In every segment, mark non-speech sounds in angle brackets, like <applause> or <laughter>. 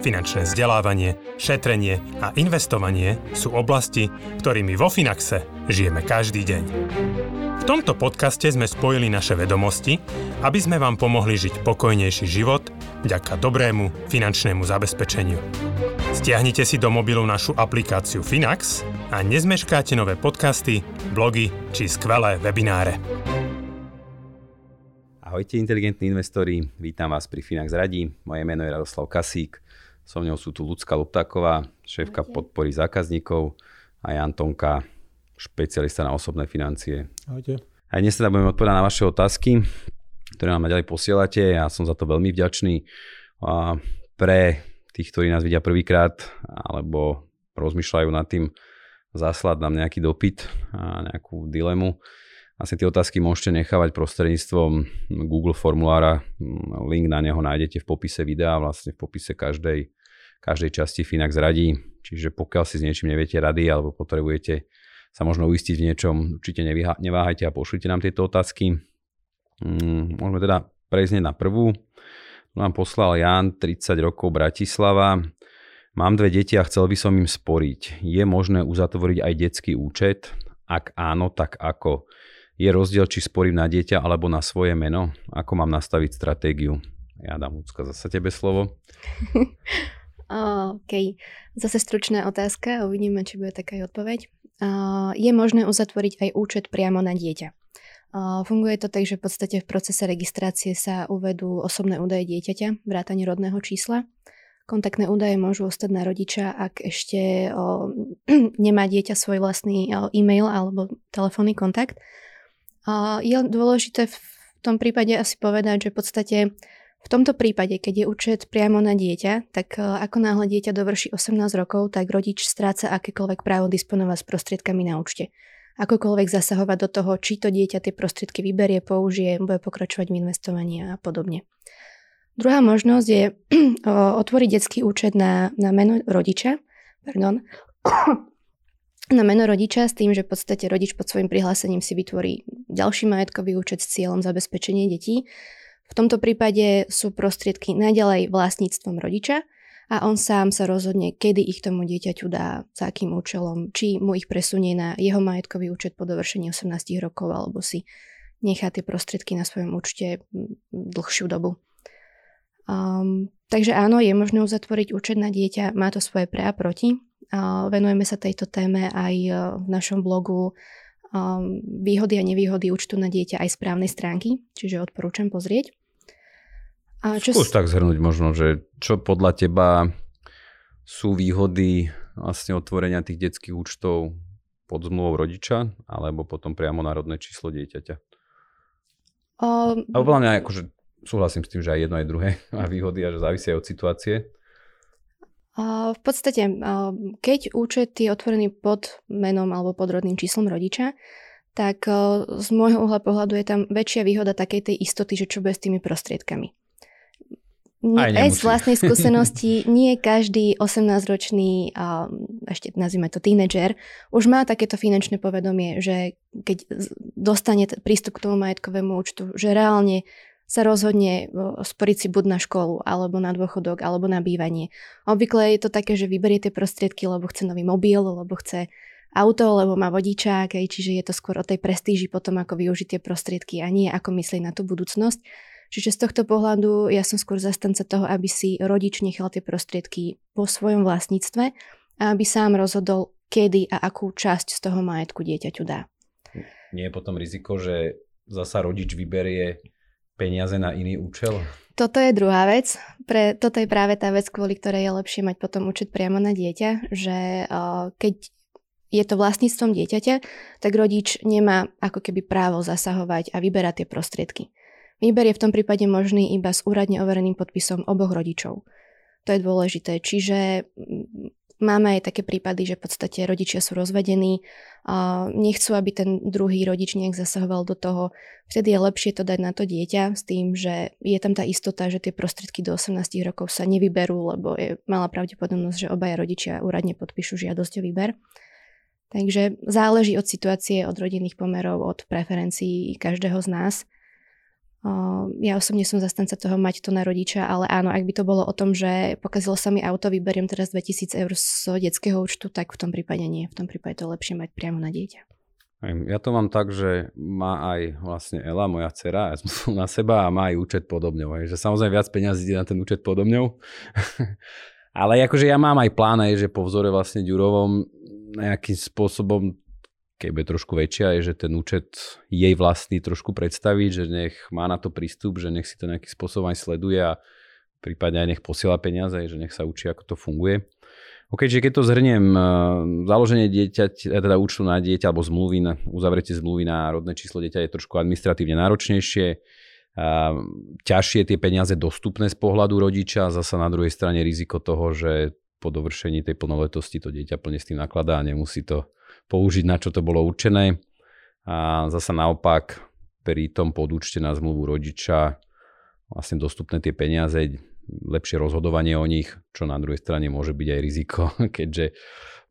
Finančné vzdelávanie, šetrenie a investovanie sú oblasti, ktorými vo Finaxe žijeme každý deň. V tomto podcaste sme spojili naše vedomosti, aby sme vám pomohli žiť pokojnejší život vďaka dobrému finančnému zabezpečeniu. Stiahnite si do mobilu našu aplikáciu Finax a nezmeškáte nové podcasty, blogy či skvelé webináre. Ahojte inteligentní investori, vítam vás pri Finax Radí. Moje meno je Radoslav Kasík, so mnou sú tu Lucka Luptáková, šéfka Ahojte. podpory zákazníkov a Antonka, špecialista na osobné financie. Ahojte. A dnes teda budeme odpovedať na vaše otázky, ktoré nám ďalej posielate. Ja som za to veľmi vďačný. A pre tých, ktorí nás vidia prvýkrát alebo rozmýšľajú nad tým zaslať nám nejaký dopyt a nejakú dilemu. Asi tie otázky môžete nechávať prostredníctvom Google formulára. Link na neho nájdete v popise videa, vlastne v popise každej, každej časti Finax radí. Čiže pokiaľ si s niečím neviete rady alebo potrebujete sa možno uistiť v niečom, určite neváhajte a pošlite nám tieto otázky. Mm, môžeme teda prejsť na prvú nám poslal Jan, 30 rokov Bratislava. Mám dve deti a chcel by som im sporiť. Je možné uzatvoriť aj detský účet? Ak áno, tak ako? Je rozdiel, či sporím na dieťa alebo na svoje meno? Ako mám nastaviť stratégiu? Ja dám Lucka zase tebe slovo. <laughs> OK, zase stručná otázka, uvidíme, či bude taká aj odpoveď. Je možné uzatvoriť aj účet priamo na dieťa. Funguje to tak, že v podstate v procese registrácie sa uvedú osobné údaje dieťaťa, vrátanie rodného čísla. Kontaktné údaje môžu ostať na rodiča, ak ešte o, <clears throat> nemá dieťa svoj vlastný o, e-mail alebo telefónny kontakt. A je dôležité v tom prípade asi povedať, že v podstate v tomto prípade, keď je účet priamo na dieťa, tak ako náhle dieťa dovrší 18 rokov, tak rodič stráca akékoľvek právo disponovať s prostriedkami na účte akokoľvek zasahovať do toho, či to dieťa tie prostriedky vyberie, použije, bude pokračovať v investovaní a podobne. Druhá možnosť je <clears throat> otvoriť detský účet na, na meno rodiča, pardon, <clears throat> na meno rodiča s tým, že v podstate rodič pod svojim prihlásením si vytvorí ďalší majetkový účet s cieľom zabezpečenie detí. V tomto prípade sú prostriedky naďalej vlastníctvom rodiča, a on sám sa rozhodne, kedy ich tomu dieťaťu dá, za akým účelom, či mu ich presunie na jeho majetkový účet po dovršení 18 rokov, alebo si nechá tie prostriedky na svojom účte dlhšiu dobu. Um, takže áno, je možné uzatvoriť účet na dieťa, má to svoje pre a proti. Uh, venujeme sa tejto téme aj uh, v našom blogu um, výhody a nevýhody účtu na dieťa aj správnej stránky, čiže odporúčam pozrieť. A čo Skús tak zhrnúť možno, že čo podľa teba sú výhody vlastne otvorenia tých detských účtov pod zmluvou rodiča alebo potom priamo národné číslo dieťaťa? Um, a podľa mňa akože súhlasím s tým, že aj jedno aj druhé <laughs> má výhody a že závisia od situácie. Uh, v podstate, uh, keď účet je otvorený pod menom alebo pod rodným číslom rodiča, tak uh, z môjho uhla pohľadu je tam väčšia výhoda takej tej istoty, že čo bude s tými prostriedkami. Aj, aj z vlastnej <laughs> skúsenosti, nie každý 18-ročný, ešte nazvime to tínedžer, už má takéto finančné povedomie, že keď dostane prístup k tomu majetkovému účtu, že reálne sa rozhodne sporiť si buď na školu, alebo na dôchodok, alebo na bývanie. Obvykle je to také, že vyberie tie prostriedky, lebo chce nový mobil, lebo chce auto, lebo má vodičák, čiže je to skôr o tej prestíži potom, ako využiť tie prostriedky a nie ako myslieť na tú budúcnosť. Čiže z tohto pohľadu ja som skôr zastanca toho, aby si rodič nechal tie prostriedky vo svojom vlastníctve a aby sám rozhodol, kedy a akú časť z toho majetku dieťaťu dá. Nie je potom riziko, že zasa rodič vyberie peniaze na iný účel? Toto je druhá vec. Pre, toto je práve tá vec, kvôli ktorej je lepšie mať potom účet priamo na dieťa, že uh, keď je to vlastníctvom dieťaťa, tak rodič nemá ako keby právo zasahovať a vyberať tie prostriedky. Výber je v tom prípade možný iba s úradne overeným podpisom oboch rodičov. To je dôležité. Čiže mm, máme aj také prípady, že v podstate rodičia sú rozvedení a nechcú, aby ten druhý rodič nejak zasahoval do toho. Vtedy je lepšie to dať na to dieťa s tým, že je tam tá istota, že tie prostriedky do 18 rokov sa nevyberú, lebo je malá pravdepodobnosť, že obaja rodičia úradne podpíšu žiadosť o výber. Takže záleží od situácie, od rodinných pomerov, od preferencií každého z nás. Ja osobne som zastanca toho mať to na rodiča, ale áno, ak by to bolo o tom, že pokazilo sa mi auto, vyberiem teraz 2000 eur z detského účtu, tak v tom prípade nie. V tom prípade to lepšie mať priamo na dieťa. Ja to mám tak, že má aj vlastne Ela, moja dcera, ja som <laughs> na seba a má aj účet podobňou. Že samozrejme viac peniazí ide na ten účet podobňou. <laughs> Ale akože ja mám aj plán, aj, že po vzore vlastne Ďurovom nejakým spôsobom, keď bude trošku väčšia, je, že ten účet jej vlastný trošku predstaviť, že nech má na to prístup, že nech si to nejakým spôsobom aj sleduje a prípadne aj nech posiela peniaze, že nech sa učí, ako to funguje. OK, čiže keď to zhrniem, eh, založenie dieťa, eh, teda účtu na dieťa alebo zmluvy, na, uzavretie zmluvy na rodné číslo dieťa je trošku administratívne náročnejšie, a ťažšie tie peniaze dostupné z pohľadu rodiča, zasa na druhej strane riziko toho, že po dovršení tej plnoletosti to dieťa plne s tým nakladá a nemusí to použiť na čo to bolo určené. A zasa naopak pri tom podúčte na zmluvu rodiča vlastne dostupné tie peniaze lepšie rozhodovanie o nich, čo na druhej strane môže byť aj riziko, <laughs> keďže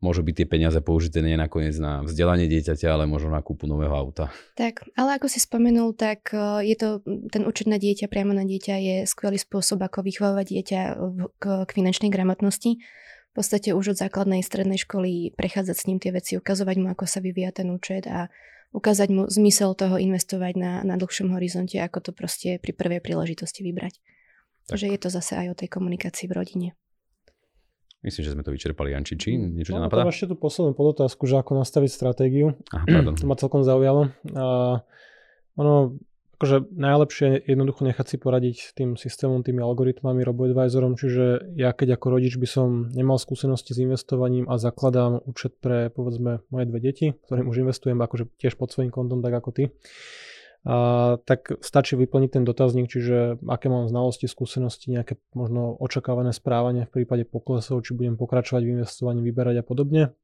môžu byť tie peniaze použité nie nakoniec na vzdelanie dieťaťa, ale možno na kúpu nového auta. Tak, ale ako si spomenul, tak e, je to, ten účet na dieťa, priamo na dieťa je skvelý spôsob, ako vychovávať dieťa k, k finančnej gramotnosti. V podstate už od základnej strednej školy prechádzať s ním tie veci, ukazovať mu, ako sa vyvíja ten účet a ukázať mu zmysel toho investovať na, na dlhšom horizonte, ako to proste pri prvej príležitosti vybrať. Takže je to zase aj o tej komunikácii v rodine. Myslím, že sme to vyčerpali. Janči, či mm. niečo no, napadá? ešte tú poslednú podotázku, že ako nastaviť stratégiu. Aha, pardon. To ma celkom zaujalo. A ono, akože najlepšie je jednoducho nechať si poradiť tým systémom, tými algoritmami, robo-advisorom, čiže ja keď ako rodič by som nemal skúsenosti s investovaním a zakladám účet pre povedzme moje dve deti, ktorým už investujem akože tiež pod svojím kontom, tak ako ty, a, tak stačí vyplniť ten dotazník, čiže aké mám znalosti, skúsenosti, nejaké možno očakávané správanie v prípade poklesov, či budem pokračovať v investovaní, vyberať a podobne.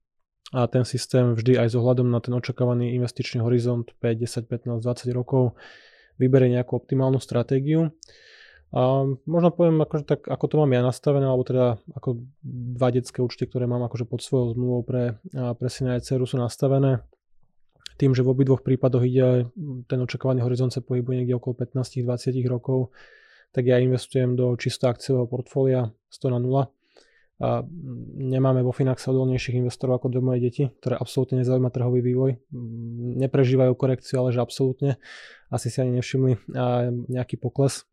A ten systém vždy aj s ohľadom na ten očakávaný investičný horizont 5, 10, 15, 20 rokov vyberie nejakú optimálnu stratégiu. A možno poviem, akože tak, ako to mám ja nastavené, alebo teda ako dva detské účty, ktoré mám akože pod svojou zmluvou pre, pre syna a dceru sú nastavené tým, že v obidvoch prípadoch ide ten očakávaný horizont sa pohybuje niekde okolo 15-20 rokov, tak ja investujem do čisto akciového portfólia 100 na 0. A nemáme vo Finaxe odolnejších investorov ako dve moje deti, ktoré absolútne nezaujíma trhový vývoj. Neprežívajú korekciu, ale že absolútne. Asi si ani nevšimli nejaký pokles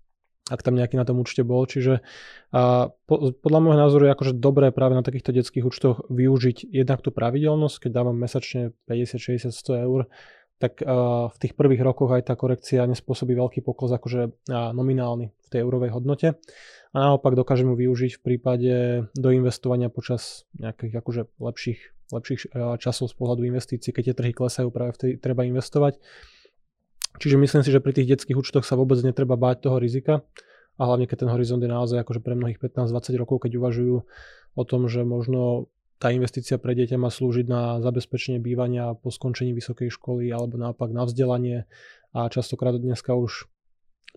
ak tam nejaký na tom účte bol. Čiže a po, podľa môjho názoru je akože dobré práve na takýchto detských účtoch využiť jednak tú pravidelnosť, keď dávam mesačne 50, 60, 100 eur, tak a, v tých prvých rokoch aj tá korekcia nespôsobí veľký pokles akože nominálny v tej eurovej hodnote. A naopak dokážem ju využiť v prípade doinvestovania počas nejakých akože lepších, lepších časov z pohľadu investícií, keď tie trhy klesajú, práve vtedy treba investovať. Čiže myslím si, že pri tých detských účtoch sa vôbec netreba báť toho rizika. A hlavne keď ten horizont je naozaj akože pre mnohých 15-20 rokov, keď uvažujú o tom, že možno tá investícia pre dieťa má slúžiť na zabezpečenie bývania po skončení vysokej školy alebo naopak na vzdelanie. A častokrát dneska už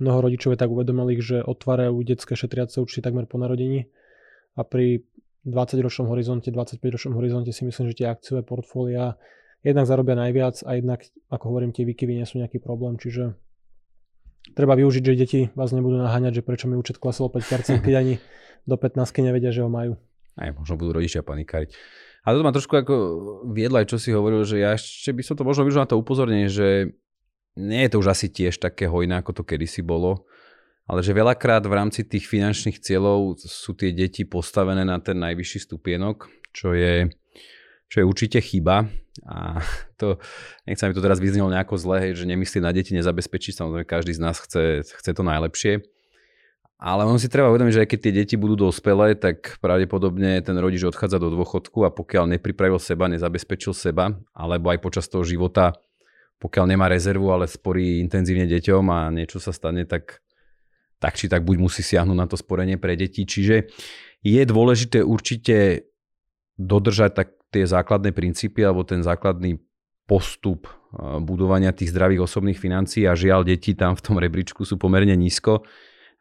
mnoho rodičov je tak uvedomelých, že otvárajú detské šetriace účty takmer po narodení a pri 20-ročnom horizonte, 25-ročnom horizonte si myslím, že tie akciové portfólia jednak zarobia najviac a jednak, ako hovorím, tie výkyvy nie sú nejaký problém, čiže treba využiť, že deti vás nebudú naháňať, že prečo mi účet klesol 5%, keď ani do 15 nevedia, že ho majú. Aj možno budú rodičia panikáriť. A to ma trošku ako viedla aj čo si hovoril, že ja ešte by som to možno využil na to upozornenie, že nie je to už asi tiež také hojné, ako to kedysi bolo, ale že veľakrát v rámci tých finančných cieľov sú tie deti postavené na ten najvyšší stupienok, čo je čo je určite chyba. A <laughs> to, nechcem, aby to teraz vyznelo nejako zle, že nemyslí na deti nezabezpečiť, samozrejme každý z nás chce, chce to najlepšie. Ale on si treba uvedomiť, že aj keď tie deti budú dospelé, tak pravdepodobne ten rodič odchádza do dôchodku a pokiaľ nepripravil seba, nezabezpečil seba, alebo aj počas toho života, pokiaľ nemá rezervu, ale sporí intenzívne deťom a niečo sa stane, tak tak či tak buď musí siahnuť na to sporenie pre deti. Čiže je dôležité určite dodržať tak tie základné princípy alebo ten základný postup eh, budovania tých zdravých osobných financií a žiaľ, deti tam v tom rebríčku sú pomerne nízko.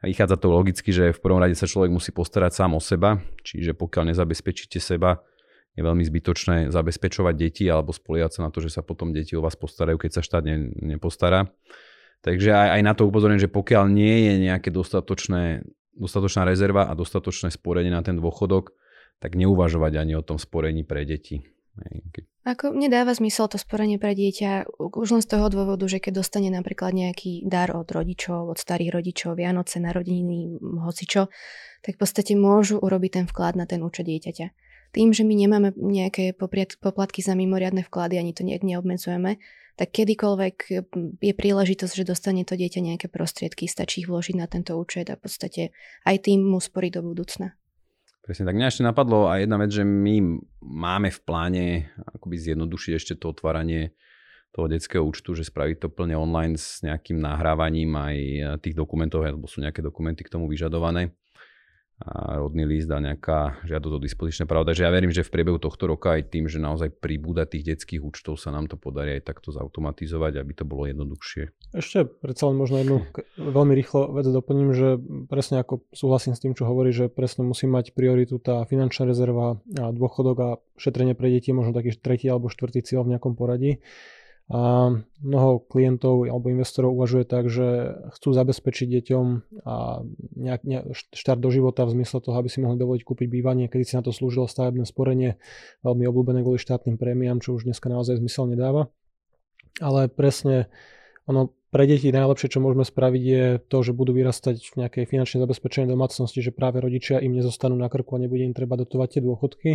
Vychádza to logicky, že v prvom rade sa človek musí postarať sám o seba, čiže pokiaľ nezabezpečíte seba, je veľmi zbytočné zabezpečovať deti alebo spoliať sa na to, že sa potom deti o vás postarajú, keď sa štát ne, nepostará. Takže aj, aj na to upozorím, že pokiaľ nie je nejaké dostatočné, dostatočná rezerva a dostatočné sporenie na ten dôchodok, tak neuvažovať ani o tom sporení pre deti. Ako nedáva zmysel to sporenie pre dieťa už len z toho dôvodu, že keď dostane napríklad nejaký dar od rodičov, od starých rodičov, Vianoce, narodeniny, hocičo, tak v podstate môžu urobiť ten vklad na ten účet dieťaťa. Tým, že my nemáme nejaké poplatky za mimoriadne vklady, ani to nejak neobmedzujeme, tak kedykoľvek je príležitosť, že dostane to dieťa nejaké prostriedky, stačí ich vložiť na tento účet a v podstate aj tým mu sporiť do budúcna. Presne tak. Mňa ešte napadlo aj jedna vec, že my máme v pláne akoby zjednodušiť ešte to otváranie toho detského účtu, že spraviť to plne online s nejakým nahrávaním aj tých dokumentov, alebo sú nejaké dokumenty k tomu vyžadované a rodný list a nejaká žiadosť o dispozičné právo. Takže ja verím, že v priebehu tohto roka aj tým, že naozaj pribúda tých detských účtov, sa nám to podarí aj takto zautomatizovať, aby to bolo jednoduchšie. Ešte predsa len možno jednu veľmi rýchlo vec doplním, že presne ako súhlasím s tým, čo hovorí, že presne musí mať prioritu tá finančná rezerva a dôchodok a šetrenie pre deti, možno taký tretí alebo štvrtý cieľ v nejakom poradí. A mnoho klientov alebo investorov uvažuje tak, že chcú zabezpečiť deťom a nejak, nejak štart do života v zmysle toho, aby si mohli dovoliť kúpiť bývanie, kedy si na to slúžilo stavebné sporenie, veľmi obľúbené kvôli štátnym prémiám, čo už dneska naozaj zmysel nedáva. Ale presne ono pre deti najlepšie, čo môžeme spraviť, je to, že budú vyrastať v nejakej finančne zabezpečenej domácnosti, že práve rodičia im nezostanú na krku a nebude im treba dotovať tie dôchodky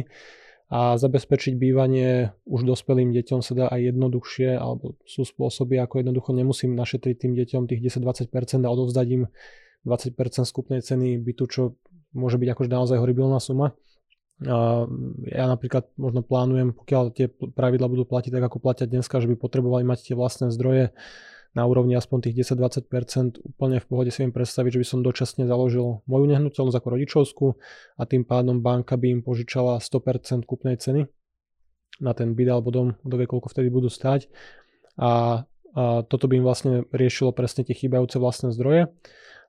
a zabezpečiť bývanie už dospelým deťom sa dá aj jednoduchšie, alebo sú spôsoby, ako jednoducho nemusím našetriť tým deťom tých 10-20% a odovzdať im 20% skupnej ceny bytu, čo môže byť akože naozaj horibilná suma. Ja napríklad možno plánujem, pokiaľ tie pravidla budú platiť tak, ako platia dneska, že by potrebovali mať tie vlastné zdroje, na úrovni aspoň tých 10-20%, úplne v pohode si viem predstaviť, že by som dočasne založil moju nehnuteľnosť ako rodičovskú a tým pádom banka by im požičala 100% kúpnej ceny na ten byt alebo dom, kto vie, koľko vtedy budú stať. A, a toto by im vlastne riešilo presne tie chýbajúce vlastné zdroje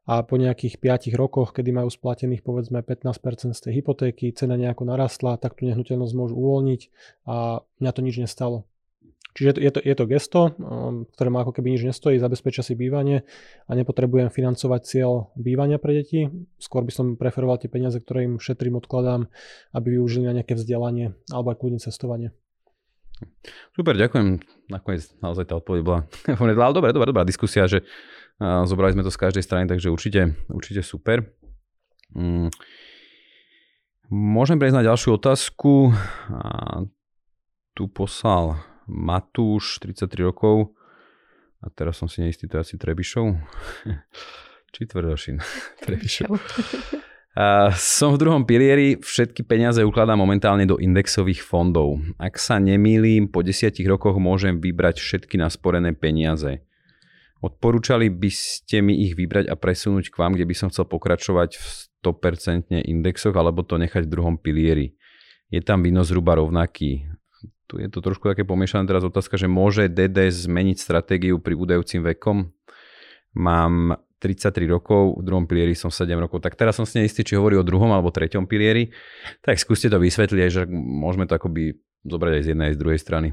a po nejakých 5 rokoch, kedy majú splatených povedzme 15% z tej hypotéky, cena nejako narastla, tak tú nehnuteľnosť môžu uvoľniť a mňa to nič nestalo. Čiže je to, je to gesto, um, ktoré ma ako keby nič nestojí, zabezpečia si bývanie a nepotrebujem financovať cieľ bývania pre deti. Skôr by som preferoval tie peniaze, ktoré im šetrím, odkladám, aby využili na nejaké vzdelanie alebo aj kľudne cestovanie. Super, ďakujem. Nakoniec naozaj tá odpoveď bola <laughs> ale dobre, dobrá, dobrá diskusia, že zobrali sme to z každej strany, takže určite, určite super. Mm. Môžem prejsť na ďalšiu otázku. A tu poslal Matúš, 33 rokov. A teraz som si neistý, to je asi Trebišov. <laughs> Či Tvrdošin? <laughs> Trebišov. A som v druhom pilieri, všetky peniaze ukladám momentálne do indexových fondov. Ak sa nemýlim, po desiatich rokoch môžem vybrať všetky nasporené peniaze. Odporúčali by ste mi ich vybrať a presunúť k vám, kde by som chcel pokračovať v 100% indexoch, alebo to nechať v druhom pilieri. Je tam výnos zhruba rovnaký tu je to trošku také pomiešané teraz otázka, že môže DD zmeniť stratégiu pri údajúcim vekom. Mám 33 rokov, v druhom pilieri som 7 rokov, tak teraz som si neistý, či hovorí o druhom alebo treťom pilieri. Tak skúste to vysvetliť, že môžeme to akoby zobrať aj z jednej aj z druhej strany.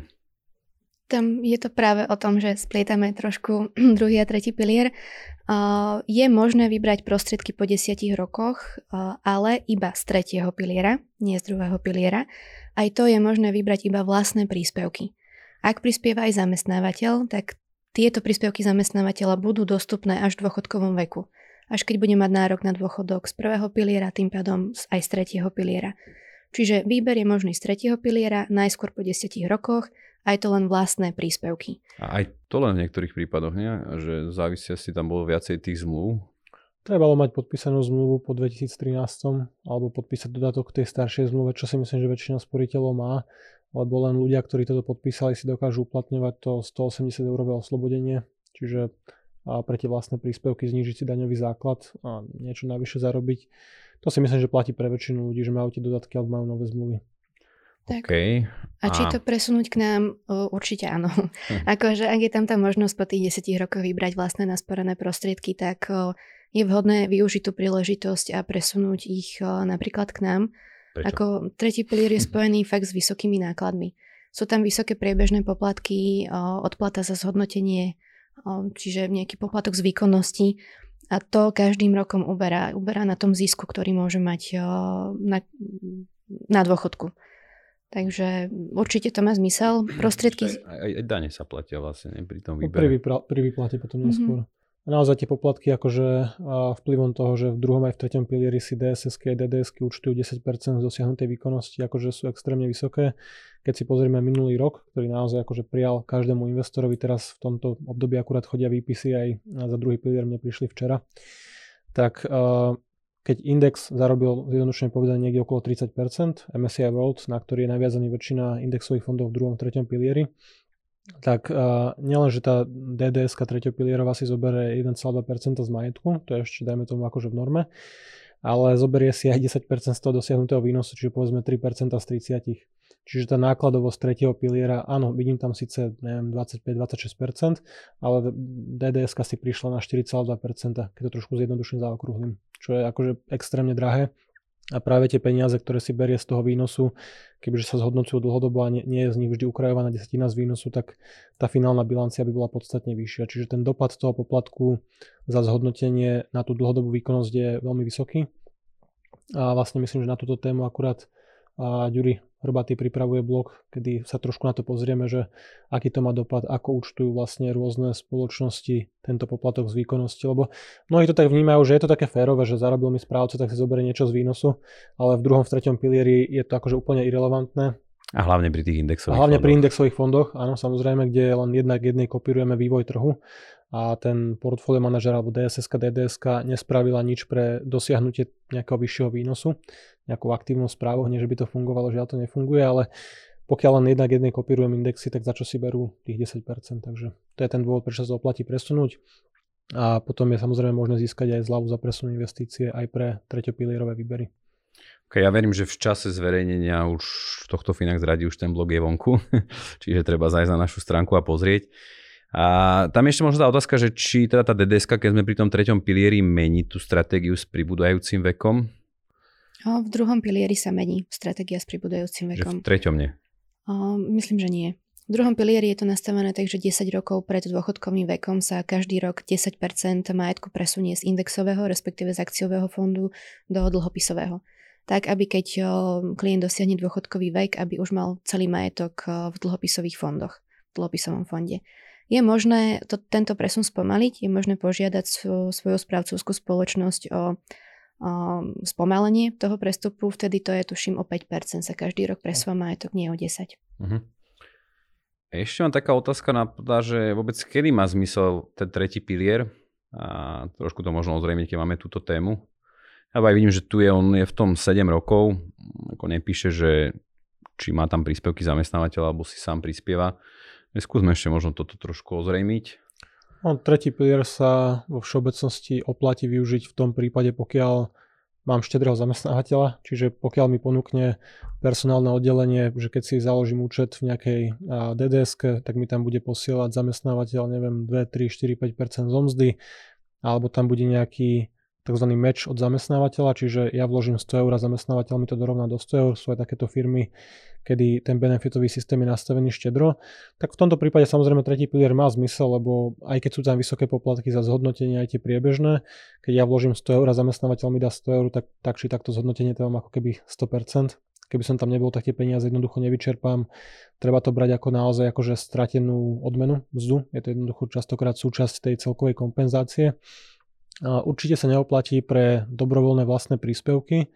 Tam je to práve o tom, že splietame trošku <clears throat> druhý a tretí pilier. Je možné vybrať prostriedky po desiatich rokoch, ale iba z tretieho piliera, nie z druhého piliera. Aj to je možné vybrať iba vlastné príspevky. Ak prispieva aj zamestnávateľ, tak tieto príspevky zamestnávateľa budú dostupné až v dôchodkovom veku. Až keď bude mať nárok na dôchodok z prvého piliera, tým pádom aj z tretieho piliera. Čiže výber je možný z tretieho piliera najskôr po 10 rokoch, aj to len vlastné príspevky. A aj to len v niektorých prípadoch, nie? Že závisia si tam bolo viacej tých zmluv, Trebalo mať podpísanú zmluvu po 2013 alebo podpísať dodatok k tej staršej zmluve, čo si myslím, že väčšina sporiteľov má, lebo len ľudia, ktorí toto podpísali, si dokážu uplatňovať to 180 eurové oslobodenie, čiže a pre tie vlastné príspevky znížiť si daňový základ a niečo navyše zarobiť. To si myslím, že platí pre väčšinu ľudí, že majú tie dodatky alebo majú nové zmluvy. Tak. Okay. A či to presunúť k nám? Určite áno. Hm. <laughs> Akože ak je tam tá možnosť po tých 10 rokoch vybrať vlastné nasporené prostriedky, tak je vhodné využiť tú príležitosť a presunúť ich napríklad k nám. Prečo? Ako tretí pilier je <laughs> spojený fakt s vysokými nákladmi. Sú tam vysoké priebežné poplatky, odplata za zhodnotenie, čiže nejaký poplatok z výkonnosti a to každým rokom uberá, uberá na tom zisku, ktorý môže mať na, na dôchodku. Takže určite to má zmysel. Prostriedky... Aj, aj, aj dane sa platia vlastne ne, pri tom výbere. Pri, vypra- pri výplate potom neskôr. Mm-hmm. A naozaj tie poplatky akože vplyvom toho, že v druhom aj v treťom pilieri si DSS a DDS účtujú 10% z dosiahnutej výkonnosti, akože sú extrémne vysoké. Keď si pozrieme minulý rok, ktorý naozaj akože prijal každému investorovi, teraz v tomto období akurát chodia výpisy aj za druhý pilier, mne prišli včera, tak keď index zarobil zjednodušene povedané niekde okolo 30%, MSCI World, na ktorý je naviazaný väčšina indexových fondov v druhom, treťom pilieri, tak uh, nielen, že tá DDS 3. pilierová si zoberie 1,2% z majetku, to je ešte dajme tomu akože v norme, ale zoberie si aj 10% z toho dosiahnutého výnosu, čiže povedzme 3% z 30. Čiže tá nákladovosť tretieho piliera, áno, vidím tam síce neviem, 25-26%, ale DDS si prišla na 4,2%, keď to trošku zjednoduším zaokrúhlim, čo je akože extrémne drahé a práve tie peniaze, ktoré si berie z toho výnosu, kebyže sa zhodnocujú dlhodobo a nie, nie je z nich vždy ukrajovaná desatina z výnosu, tak tá finálna bilancia by bola podstatne vyššia. Čiže ten dopad toho poplatku za zhodnotenie na tú dlhodobú výkonnosť je veľmi vysoký. A vlastne myslím, že na túto tému akurát a Ďuri Hrbatý pripravuje blog, kedy sa trošku na to pozrieme, že aký to má dopad, ako účtujú vlastne rôzne spoločnosti tento poplatok z výkonnosti, lebo mnohí to tak vnímajú, že je to také férové, že zarobil mi správca, tak si zoberie niečo z výnosu, ale v druhom, v treťom pilieri je to akože úplne irrelevantné. A hlavne pri tých indexových A hlavne fondoch. pri indexových fondoch, áno, samozrejme, kde len jednak jednej kopírujeme vývoj trhu a ten portfólio manažer alebo DSS, DDS nespravila nič pre dosiahnutie nejakého vyššieho výnosu, nejakou aktívnou správou, nie že by to fungovalo, že to nefunguje, ale pokiaľ len jednak jednej kopírujem indexy, tak za čo si berú tých 10%, takže to je ten dôvod, prečo sa oplatí presunúť. A potom je samozrejme možné získať aj zľavu za presun investície aj pre treťopilierové výbery. Okay, ja verím, že v čase zverejnenia už tohto Finax radi už ten blog je vonku, <laughs> čiže treba zajsť na našu stránku a pozrieť. A tam ešte možno tá otázka, že či teda tá DDS, keď sme pri tom treťom pilieri, mení tú stratégiu s pribúdajúcim vekom? O, v druhom pilieri sa mení stratégia s pribúdajúcim vekom. Že v treťom nie? O, myslím, že nie. V druhom pilieri je to nastavené tak, že 10 rokov pred dôchodkovým vekom sa každý rok 10% majetku presunie z indexového, respektíve z akciového fondu do dlhopisového. Tak, aby keď klient dosiahne dôchodkový vek, aby už mal celý majetok v dlhopisových fondoch, v dlhopisovom fonde. Je možné to, tento presun spomaliť, je možné požiadať svo, svoju správcovskú spoločnosť o, o spomalenie toho prestupu, vtedy to je tuším o 5% sa každý rok presúva majetok, nie o 10. Uh-huh. Mhm. Ešte mám taká otázka na že vôbec kedy má zmysel ten tretí pilier a trošku to možno ozrejmiť, keď máme túto tému. Ja aj vidím, že tu je, on je v tom 7 rokov, ako nepíše, že či má tam príspevky zamestnávateľa, alebo si sám prispieva. Skúsme ešte možno toto trošku ozrejmiť. No, tretí pilier sa vo všeobecnosti oplatí využiť v tom prípade, pokiaľ mám štedrého zamestnávateľa, čiže pokiaľ mi ponúkne personálne oddelenie, že keď si založím účet v nejakej dds tak mi tam bude posielať zamestnávateľ, neviem, 2, 3, 4, 5% zo mzdy, alebo tam bude nejaký tzv. meč od zamestnávateľa, čiže ja vložím 100 eur a zamestnávateľ mi to dorovná do 100 eur. Sú aj takéto firmy, kedy ten benefitový systém je nastavený štedro. Tak v tomto prípade samozrejme tretí pilier má zmysel, lebo aj keď sú tam vysoké poplatky za zhodnotenie aj tie priebežné, keď ja vložím 100 eur a zamestnávateľ mi dá 100 eur, tak, tak či takto zhodnotenie to mám ako keby 100%. Keby som tam nebol, tak tie peniaze jednoducho nevyčerpám. Treba to brať ako naozaj akože stratenú odmenu, mzdu. Je to jednoducho častokrát súčasť tej celkovej kompenzácie. Určite sa neoplatí pre dobrovoľné vlastné príspevky,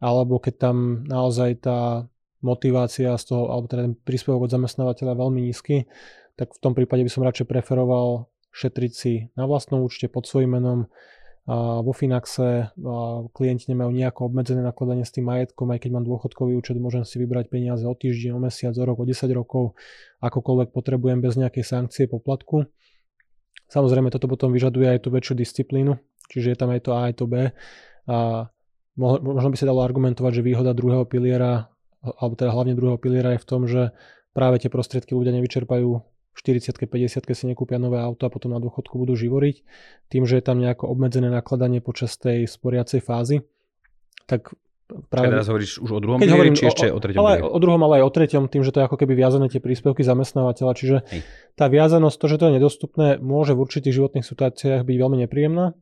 alebo keď tam naozaj tá motivácia z toho, alebo teda ten príspevok od zamestnávateľa veľmi nízky, tak v tom prípade by som radšej preferoval šetriť si na vlastnom účte pod svojím menom, a vo Finaxe a klienti nemajú nejako obmedzené nakladanie s tým majetkom, aj keď mám dôchodkový účet, môžem si vybrať peniaze o týždeň, o mesiac, o rok, o 10 rokov, akokoľvek potrebujem bez nejakej sankcie poplatku. Samozrejme, toto potom vyžaduje aj tú väčšiu disciplínu, čiže je tam aj to A, aj to B. A možno by sa dalo argumentovať, že výhoda druhého piliera, alebo teda hlavne druhého piliera je v tom, že práve tie prostriedky ľudia nevyčerpajú 40 50 si nekúpia nové auto a potom na dôchodku budú živoriť. Tým, že je tam nejako obmedzené nakladanie počas tej sporiacej fázy, tak práve... Teraz hovoríš už o druhom Keď pilieri, či ešte o, o treťom ale O druhom, ale aj o treťom, tým, že to je ako keby viazané tie príspevky zamestnávateľa. Čiže Hej. tá viazanosť, to, že to je nedostupné, môže v určitých životných situáciách byť veľmi nepríjemná,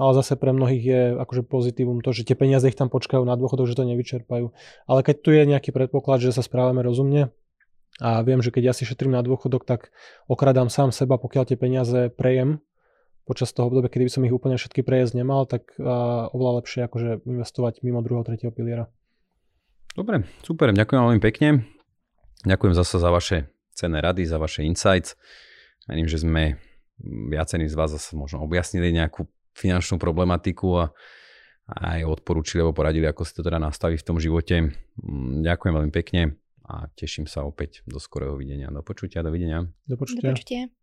ale zase pre mnohých je akože pozitívum to, že tie peniaze ich tam počkajú na dôchodok, že to nevyčerpajú. Ale keď tu je nejaký predpoklad, že sa správame rozumne, a viem, že keď ja si šetrím na dôchodok, tak okradám sám seba, pokiaľ tie peniaze prejem počas toho obdobia, kedy by som ich úplne všetky prejesť nemal, tak uh, oveľa lepšie akože investovať mimo druhého, tretieho piliera. Dobre, super, ďakujem veľmi pekne. Ďakujem zase za vaše cenné rady, za vaše insights. Verím, že sme viacerí z vás zase možno objasnili nejakú finančnú problematiku a aj odporúčili alebo poradili, ako si to teda nastaví v tom živote. Mm, ďakujem veľmi pekne a teším sa opäť do skorého videnia. Do počutia, dovidenia. Do počutia. Do počutia.